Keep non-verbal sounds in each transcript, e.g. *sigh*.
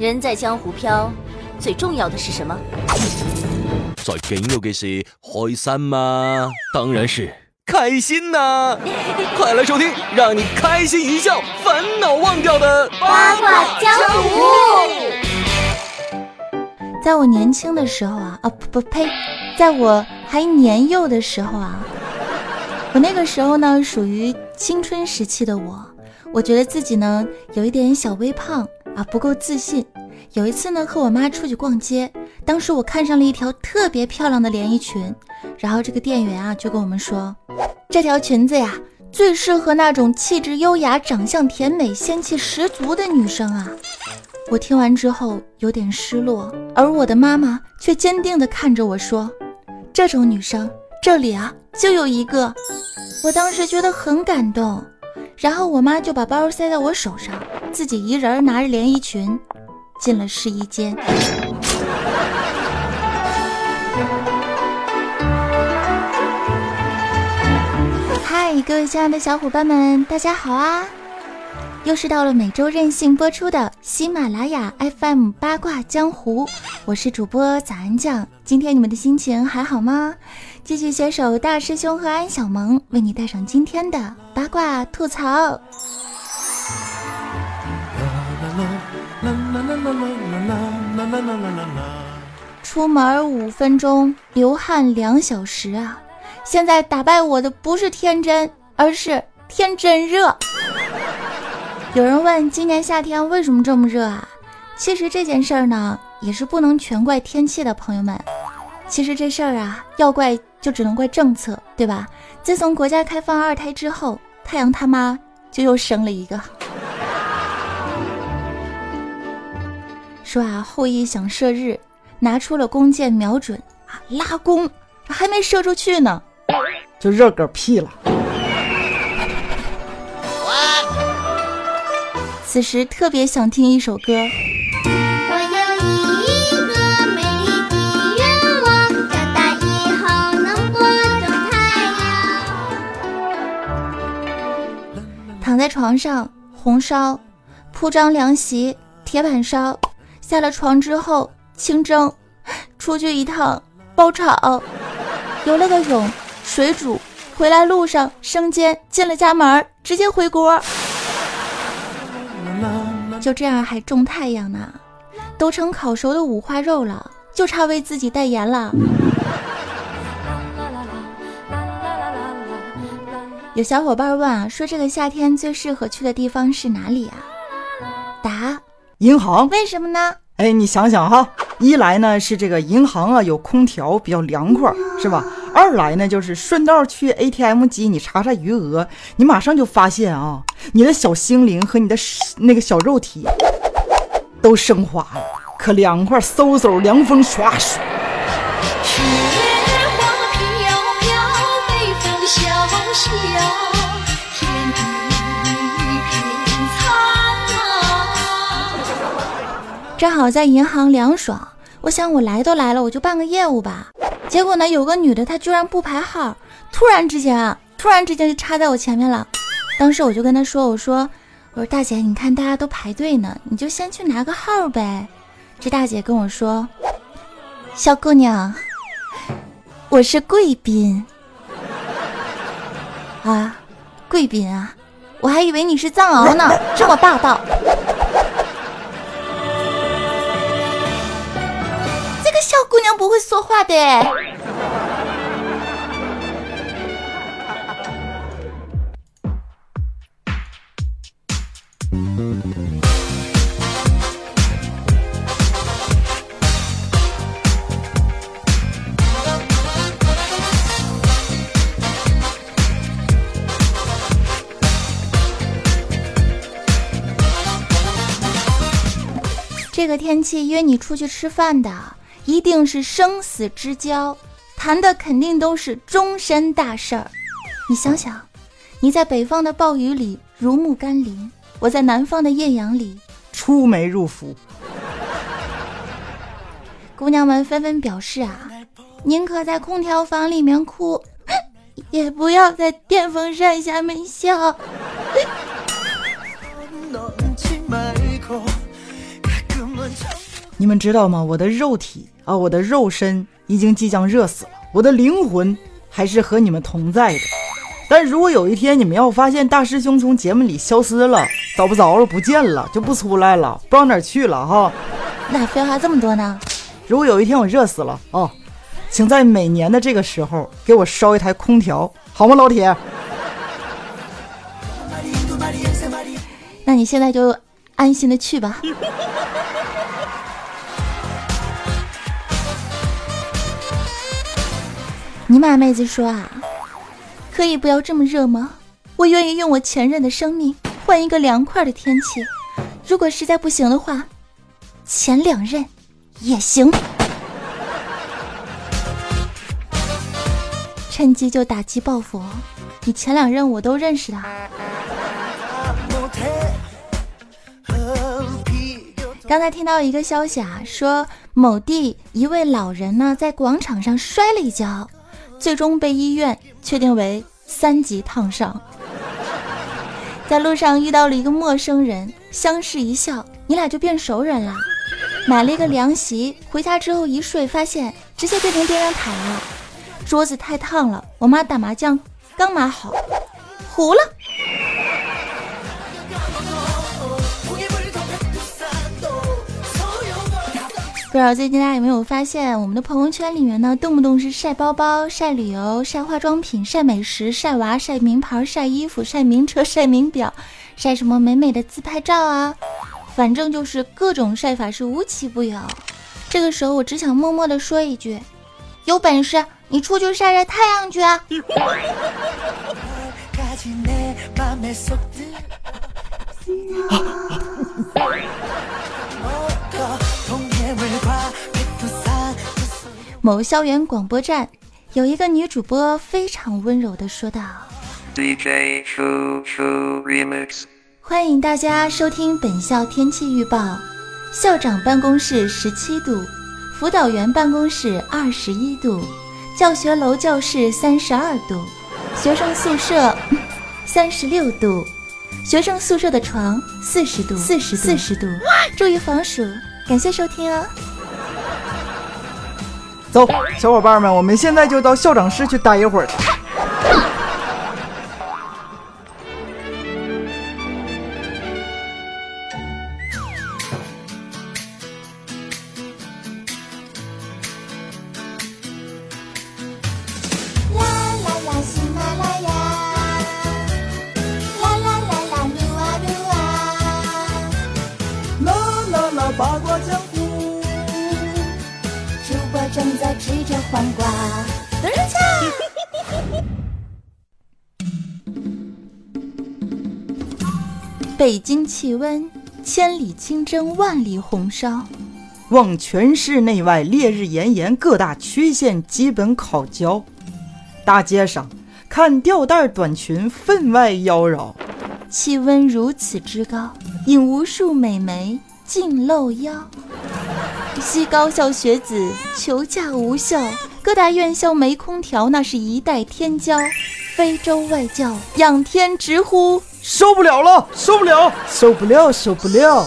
人在江湖飘，最重要的是什么？最紧要的是开心吗？当然是开心呐！快来收听，让你开心一笑，烦恼忘掉的八卦江湖。在我年轻的时候啊，啊不不呸，在我还年幼的时候啊，我那个时候呢，属于青春时期的我，我觉得自己呢有一点小微胖啊，不够自信。有一次呢，和我妈出去逛街，当时我看上了一条特别漂亮的连衣裙，然后这个店员啊就跟我们说，这条裙子呀最适合那种气质优雅、长相甜美、仙气十足的女生啊。我听完之后有点失落，而我的妈妈却坚定地看着我说：“这种女生这里啊就有一个。”我当时觉得很感动，然后我妈就把包塞在我手上，自己一人拿着连衣裙进了试衣间。嗨，各位亲爱的小伙伴们，大家好啊！又是到了每周任性播出的喜马拉雅 FM 八卦江湖，我是主播早安酱。今天你们的心情还好吗？继续携手大师兄和安小萌，为你带上今天的八卦吐槽。出门五分钟，流汗两小时啊！现在打败我的不是天真，而是天真热。有人问今年夏天为什么这么热啊？其实这件事儿呢，也是不能全怪天气的，朋友们。其实这事儿啊，要怪就只能怪政策，对吧？自从国家开放二胎之后，太阳他妈就又生了一个。说啊，后羿想射日，拿出了弓箭瞄准啊，拉弓，还没射出去呢，就热嗝屁了。此时特别想听一首歌。我有一个美丽的愿望，长大以后能播种太阳。躺在床上，红烧，铺张凉席，铁板烧，下了床之后清蒸，出去一趟爆炒，游了个泳，水煮，回来路上生煎，进了家门直接回锅。就这样还种太阳呢，都成烤熟的五花肉了，就差为自己代言了。*laughs* 有小伙伴问啊，说这个夏天最适合去的地方是哪里啊？答：银行。为什么呢？哎，你想想哈，一来呢是这个银行啊有空调比较凉快，是吧？二来呢就是顺道去 ATM 机你查查余额，你马上就发现啊，你的小心灵和你的那个小肉体都升华了，可凉快，嗖嗖凉风唰唰。雪花飘飘，北风萧萧，天地一片苍茫。正好在银行凉爽，我想我来都来了，我就办个业务吧。结果呢，有个女的她居然不排号，突然之间啊，突然之间就插在我前面了。当时我就跟她说：“我说，我说大姐，你看大家都排队呢，你就先去拿个号呗。”这大姐跟我说：“小姑娘，我是贵宾啊，贵宾啊，我还以为你是藏獒呢，这么霸道。”姑娘不会说话的。这个天气约你出去吃饭的，一定是生死之交，谈的肯定都是终身大事儿。你想想，你在北方的暴雨里如沐甘霖，我在南方的艳阳里出梅入伏。姑娘们纷纷表示啊，宁可在空调房里面哭，*laughs* 也不要在电风扇下面笑。*laughs* 你们知道吗？我的肉体啊，我的肉身已经即将热死了，我的灵魂还是和你们同在的。但如果有一天你们要发现大师兄从节目里消失了，找不着了，不见了，就不出来了，不知道哪儿去了哈。那废话这么多呢？如果有一天我热死了啊，请在每年的这个时候给我烧一台空调，好吗，老铁？那你现在就安心的去吧。*laughs* 尼玛妹子说啊，可以不要这么热吗？我愿意用我前任的生命换一个凉快的天气。如果实在不行的话，前两任也行。趁机就打击报复，你前两任我都认识的。刚才听到一个消息啊，说某地一位老人呢在广场上摔了一跤，最终被医院确定为三级烫伤。*laughs* 在路上遇到了一个陌生人，相视一笑，你俩就变熟人了。买了一个凉席，回家之后一睡，发现直接变成电热毯了。桌子太烫了，我妈打麻将刚码好，糊了。不知道最近大家有没有发现，我们的朋友圈里面呢，动不动是晒包包、晒旅游、晒化妆品、晒美食、晒娃、晒名牌、晒衣服、晒名车、*laughs* 晒名表、晒什么美美的自拍照啊，反正就是各种晒法是无奇不有。这个时候，我只想默默的说一句：有本事你出去晒晒太阳去啊！*laughs* *laughs* 某校园广播站有一个女主播非常温柔的说道 DJ Choo Choo Remix. 欢迎大家收听本校天气预报。校长办公室十七度，辅导员办公室二十一度，教学楼教室三十二度，学生宿舍 *laughs* 三十六度，学生宿舍的床四十度，四十四十度，注意防暑。感谢收听哦。走，小伙伴们，我们现在就到校长室去待一会儿。北京气温千里清蒸万里红烧，望全市内外烈日炎炎，各大区县基本烤焦。大街上看吊带短裙分外妖娆，气温如此之高，引无数美眉尽露腰。西高校学子求嫁无效，各大院校没空调，那是一代天骄。非洲外教仰天直呼，受不了了，受不了，受不了，受不了。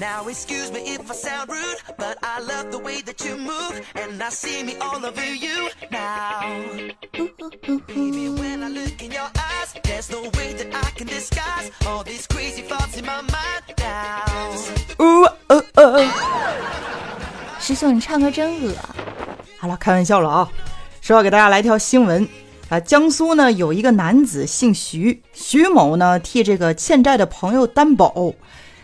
Now excuse me if I sound rude, but I love the way that you move, and I see me all over you now. Baby, when I look in your eyes, there's no way that I can disguise all these crazy thoughts in my mind now. 呃呃呃，师兄你唱歌真恶。好了，开玩笑了啊。说要给大家来条新闻啊，江苏呢有一个男子姓徐，徐某呢替这个欠债的朋友担保，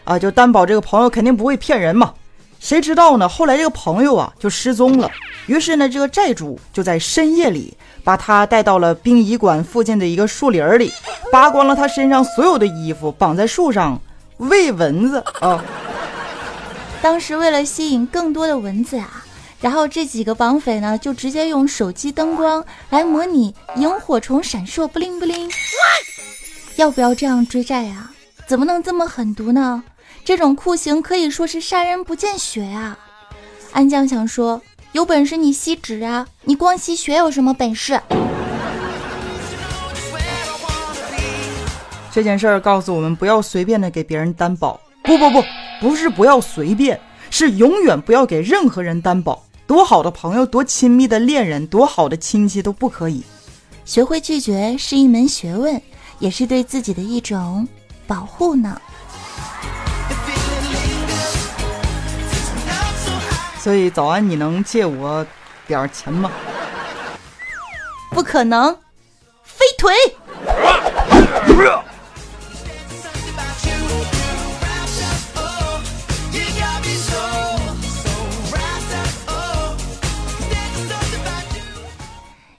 啊，就担保这个朋友肯定不会骗人嘛。谁知道呢？后来这个朋友啊就失踪了，于是呢这个债主就在深夜里把他带到了殡仪馆附近的一个树林里，扒光了他身上所有的衣服，绑在树上喂蚊子啊。当时为了吸引更多的蚊子啊，然后这几个绑匪呢就直接用手机灯光来模拟萤火虫闪烁，不灵不灵。要不要这样追债啊？怎么能这么狠毒呢？这种酷刑可以说是杀人不见血啊！安江想说，有本事你吸纸啊，你光吸血有什么本事？这件事儿告诉我们，不要随便的给别人担保。不不不，不是不要随便，是永远不要给任何人担保。多好的朋友，多亲密的恋人，多好的亲戚都不可以。学会拒绝是一门学问，也是对自己的一种保护呢。所以早安，你能借我点儿钱吗？不可能，飞腿。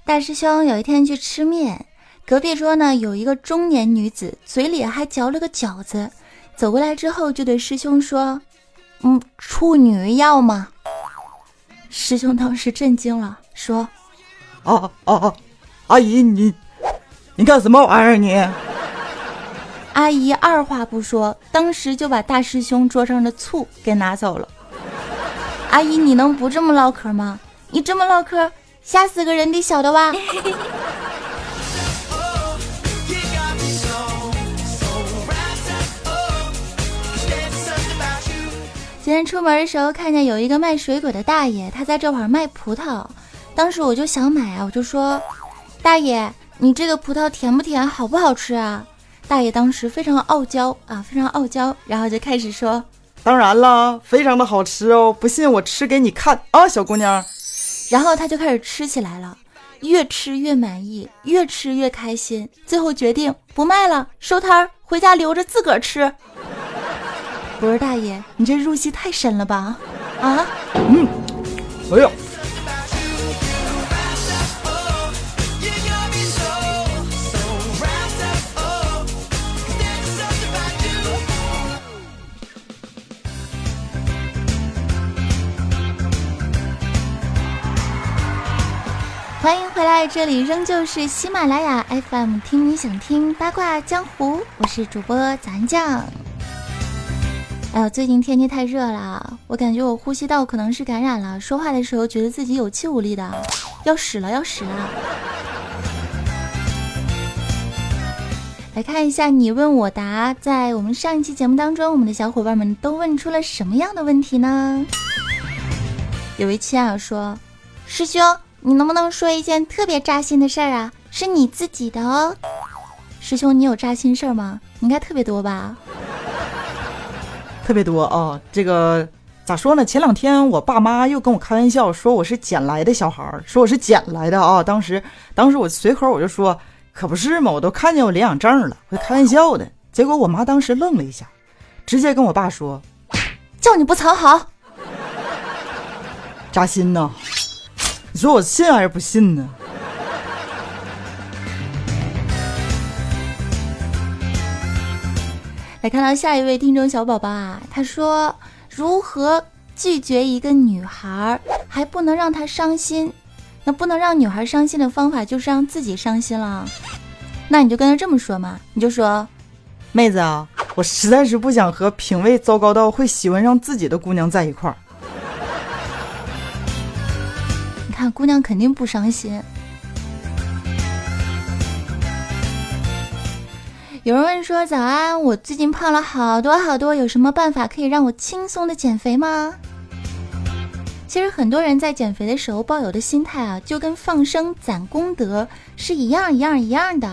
大师兄有一天去吃面，隔壁桌呢有一个中年女子，嘴里还嚼了个饺子，走过来之后就对师兄说：“嗯，处女要吗？”师兄当时震惊了，说：“啊啊啊！阿姨，你你干什么玩意儿你？”阿姨二话不说，当时就把大师兄桌上的醋给拿走了。阿姨，你能不这么唠嗑吗？你这么唠嗑，吓死个人的小的哇？*laughs* 今天出门的时候，看见有一个卖水果的大爷，他在这会儿卖葡萄。当时我就想买啊，我就说：“大爷，你这个葡萄甜不甜，好不好吃啊？”大爷当时非常傲娇啊，非常傲娇，然后就开始说：“当然了，非常的好吃哦，不信我吃给你看啊，小姑娘。”然后他就开始吃起来了，越吃越满意，越吃越开心，最后决定不卖了，收摊儿，回家留着自个儿吃。*laughs* 不是大爷，你这入戏太深了吧？啊？嗯，哎呀，欢迎回来，这里仍旧是喜马拉雅 FM，听你想听八卦江湖，我是主播咱酱。哎呦，最近天气太热了，我感觉我呼吸道可能是感染了，说话的时候觉得自己有气无力的，要死了要死了。来看一下你问我答，在我们上一期节目当中，我们的小伙伴们都问出了什么样的问题呢？有一期啊说，师兄，你能不能说一件特别扎心的事儿啊？是你自己的哦。师兄，你有扎心事儿吗？应该特别多吧？特别多啊！这个咋说呢？前两天我爸妈又跟我开玩笑说我是捡来的小孩儿，说我是捡来的啊！当时，当时我随口我就说，可不是嘛，我都看见我领养证了，我开玩笑的。结果我妈当时愣了一下，直接跟我爸说，叫你不藏好。扎心呐！你说我信还是不信呢？来看到下一位听众小宝宝啊，他说如何拒绝一个女孩还不能让她伤心？那不能让女孩伤心的方法就是让自己伤心了。那你就跟她这么说嘛，你就说，妹子啊，我实在是不想和品味糟糕到会喜欢上自己的姑娘在一块儿。姑娘肯定不伤心。有人问说：“早安，我最近胖了好多好多，有什么办法可以让我轻松的减肥吗？”其实很多人在减肥的时候抱有的心态啊，就跟放生攒功德是一样一样一样的，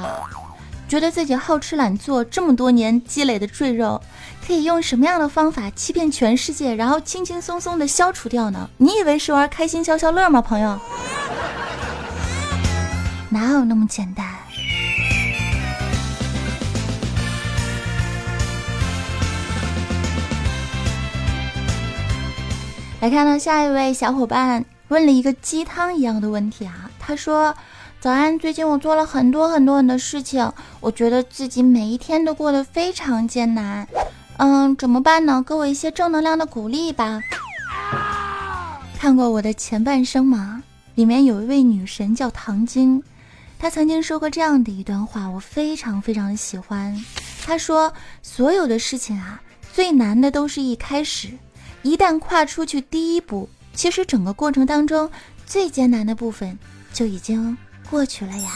觉得自己好吃懒做，这么多年积累的赘肉，可以用什么样的方法欺骗全世界，然后轻轻松松的消除掉呢？你以为是玩开心消消乐吗，朋友？哪有那么简单？来看到下一位小伙伴问了一个鸡汤一样的问题啊，他说：“早安，最近我做了很多很多很多事情，我觉得自己每一天都过得非常艰难，嗯，怎么办呢？给我一些正能量的鼓励吧。”看过我的前半生吗？里面有一位女神叫唐晶，她曾经说过这样的一段话，我非常非常的喜欢。她说：“所有的事情啊，最难的都是一开始。”一旦跨出去第一步，其实整个过程当中最艰难的部分就已经过去了呀。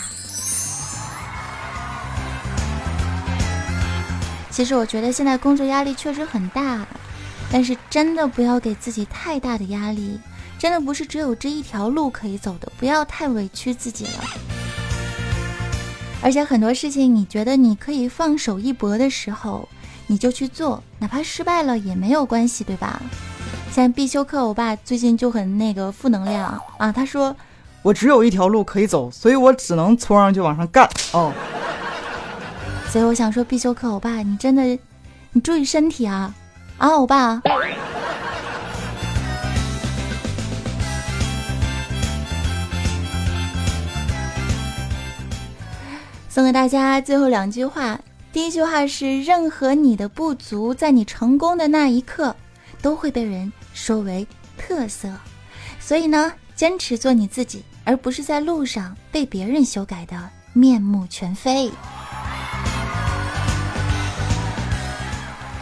其实我觉得现在工作压力确实很大，但是真的不要给自己太大的压力，真的不是只有这一条路可以走的，不要太委屈自己了。而且很多事情，你觉得你可以放手一搏的时候，你就去做，哪怕失败了也没有关系，对吧？像必修课，我爸最近就很那个负能量啊，他说我只有一条路可以走，所以我只能冲上去往上干哦。*laughs* 所以我想说，必修课，欧巴，你真的，你注意身体啊，啊，欧巴。*laughs* 送给大家最后两句话，第一句话是：任何你的不足，在你成功的那一刻，都会被人说为特色。所以呢，坚持做你自己，而不是在路上被别人修改的面目全非。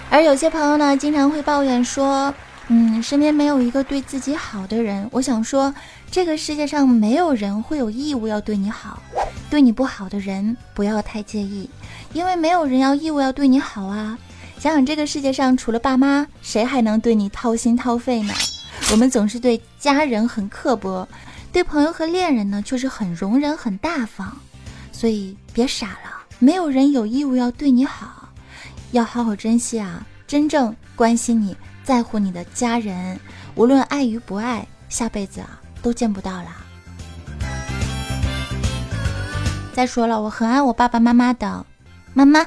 而有些朋友呢，经常会抱怨说，嗯，身边没有一个对自己好的人。我想说，这个世界上没有人会有义务要对你好，对你不好的人不要太介意，因为没有人要义务要对你好啊。想想这个世界上除了爸妈，谁还能对你掏心掏肺呢？我们总是对家人很刻薄，对朋友和恋人呢，却是很容忍、很大方。所以别傻了，没有人有义务要对你好。要好好珍惜啊！真正关心你、在乎你的家人，无论爱与不爱，下辈子啊都见不到了。再说了，我很爱我爸爸妈妈的，妈妈。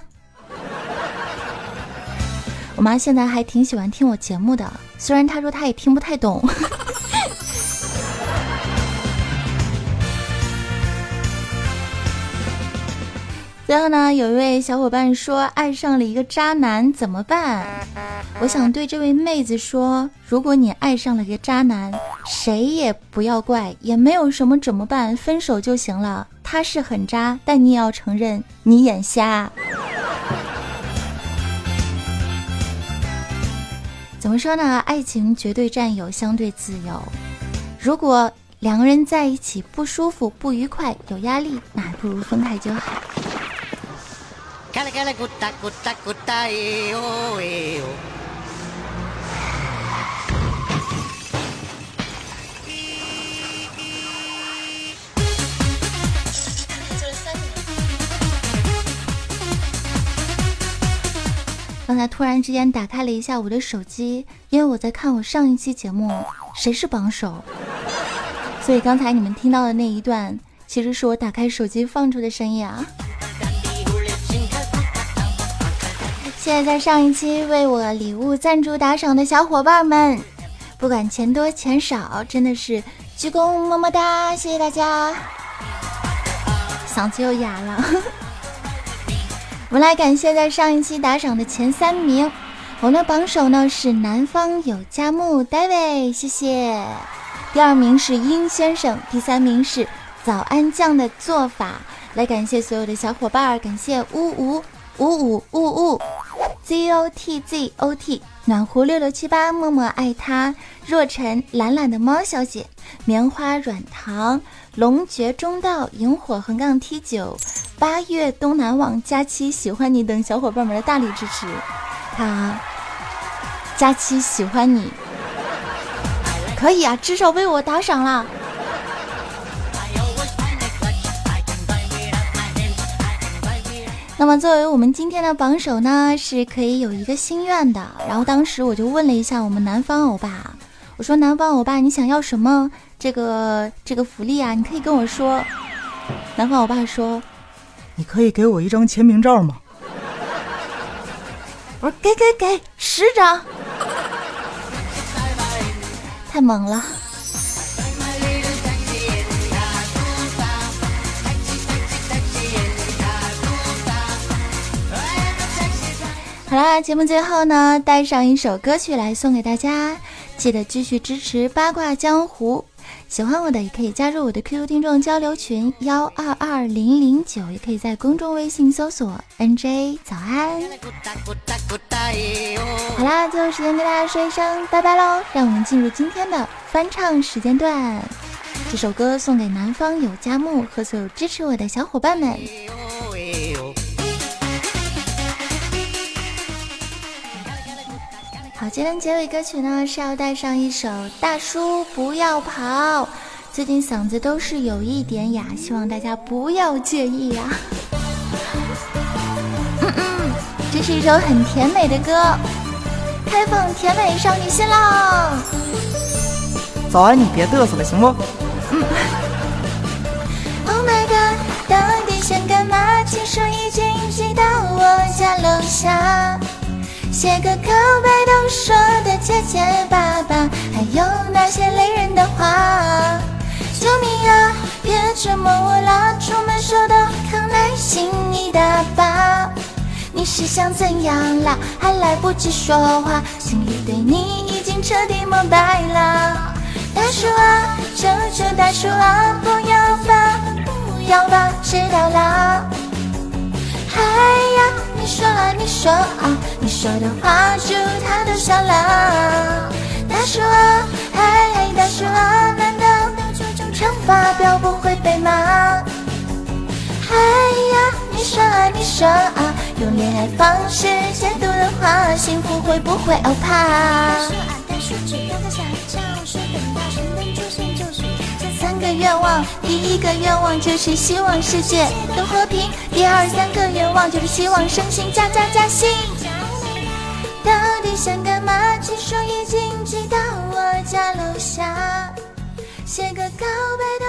我妈现在还挺喜欢听我节目的，虽然她说她也听不太懂。*laughs* 最后呢，有一位小伙伴说爱上了一个渣男怎么办？我想对这位妹子说，如果你爱上了一个渣男，谁也不要怪，也没有什么怎么办，分手就行了。他是很渣，但你也要承认你眼瞎。怎么说呢？爱情绝对占有相对自由。如果两个人在一起不舒服、不愉快、有压力，那还不如分开就好。刚才突然之间打开了一下我的手机，因为我在看我上一期节目《谁是榜首》，所以刚才你们听到的那一段，其实是我打开手机放出的声音啊。谢谢在上一期为我礼物赞助打赏的小伙伴们，不管钱多钱少，真的是鞠躬么么哒，谢谢大家。嗓子又哑了，我们来感谢在上一期打赏的前三名。我们的榜首呢是南方有佳木 David，谢谢。第二名是殷先生，第三名是早安酱的做法。来感谢所有的小伙伴，感谢呜呜呜呜呜呜。z o t z o t 暖壶六六七八默默爱他若尘懒懒的猫小姐棉花软糖龙爵中道萤火横杠 T 九八月东南网佳期喜欢你等小伙伴们的大力支持，看啊，佳期喜欢你，可以啊，至少为我打赏了。那么作为我们今天的榜首呢，是可以有一个心愿的。然后当时我就问了一下我们南方欧巴，我说南方欧巴你想要什么这个这个福利啊？你可以跟我说。南方欧巴说，你可以给我一张签名照吗？我说给给给十张，太猛了。好啦，节目最后呢，带上一首歌曲来送给大家，记得继续支持八卦江湖。喜欢我的也可以加入我的 QQ 听众交流群幺二二零零九，也可以在公众微信搜索 NJ 早安。好啦，最后时间跟大家说一声拜拜喽，让我们进入今天的翻唱时间段。这首歌送给南方有佳木和所有支持我的小伙伴们。好，今天结尾歌曲呢是要带上一首《大叔不要跑》，最近嗓子都是有一点哑，希望大家不要介意呀、嗯嗯，这是一首很甜美的歌，开放甜美少女心啦！早安，你别嘚瑟了，行不？嗯 Oh my god，到底想干嘛？听说已经寄到我家楼下，写个告白都说的结结巴巴，还有那些雷人的话。救命啊！别折磨我啦！出门手都康乃馨一大把。你是想怎样啦？还来不及说话，心里对你已经彻底膜拜啦。大叔啊，求求大叔啊，不要吧，不要吧，知道啦。嗨呀，你说啊，你说啊，你说的话就他都笑了。大叔啊，嗨，大叔啊，难道这种惩罚表不会被骂？嗨呀，你说啊，你说啊，用恋爱方式解读的话，幸福会不会欧趴？愿望，第一个愿望就是希望世界都和平，第二三个愿望就是希望升星加加加薪。到底想干嘛？听说已经寄到我家楼下，写个告白，的。